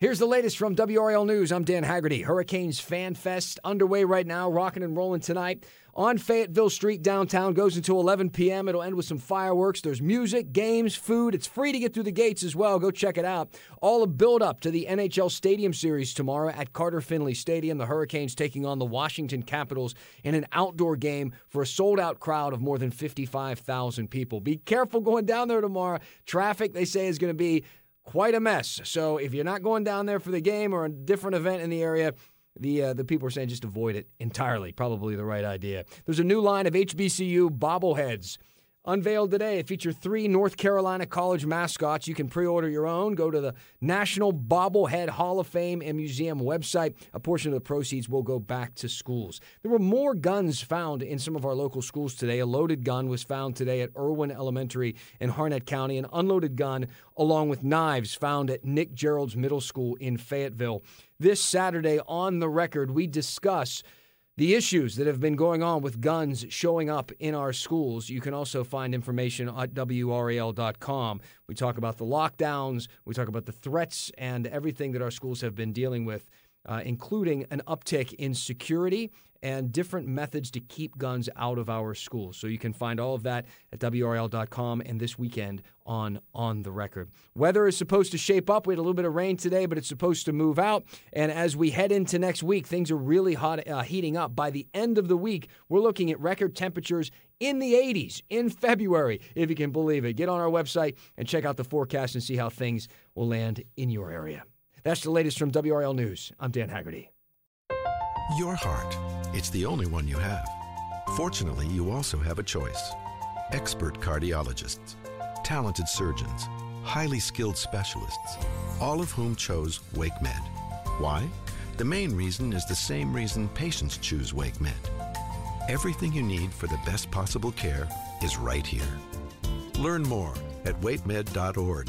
Here's the latest from WRAL News. I'm Dan Haggerty. Hurricanes Fan Fest underway right now, rocking and rolling tonight on Fayetteville Street downtown. Goes until 11 p.m. It'll end with some fireworks. There's music, games, food. It's free to get through the gates as well. Go check it out. All a build up to the NHL Stadium Series tomorrow at Carter Finley Stadium. The Hurricanes taking on the Washington Capitals in an outdoor game for a sold out crowd of more than 55,000 people. Be careful going down there tomorrow. Traffic, they say, is going to be quite a mess. So if you're not going down there for the game or a different event in the area, the uh, the people are saying just avoid it entirely. Probably the right idea. There's a new line of HBCU bobbleheads unveiled today. It features three North Carolina college mascots. You can pre-order your own. Go to the National Bobblehead Hall of Fame and Museum website. A portion of the proceeds will go back to schools. There were more guns found in some of our local schools today. A loaded gun was found today at Erwin Elementary in Harnett County. An unloaded gun along with knives found at Nick Jeralds Middle School in Fayetteville. This Saturday on the record, we discuss the issues that have been going on with guns showing up in our schools. You can also find information at WRAL.com. We talk about the lockdowns, we talk about the threats and everything that our schools have been dealing with, uh, including an uptick in security and different methods to keep guns out of our schools. So you can find all of that at WRAL.com and this weekend on On the Record. Weather is supposed to shape up. We had a little bit of rain today, but it's supposed to move out. And as we head into next week, things are really hot, uh, heating up. By the end of the week, we're looking at record temperatures in the 80s in February, if you can believe it. Get on our website and check out the forecast and see how things will land in your area. That's the latest from WRAL News. I'm Dan Haggerty. Your heart. It's the only one you have. Fortunately, you also have a choice. Expert cardiologists, talented surgeons, highly skilled specialists, all of whom chose WakeMed. Why? The main reason is the same reason patients choose WakeMed. Everything you need for the best possible care is right here. Learn more at wakemed.org.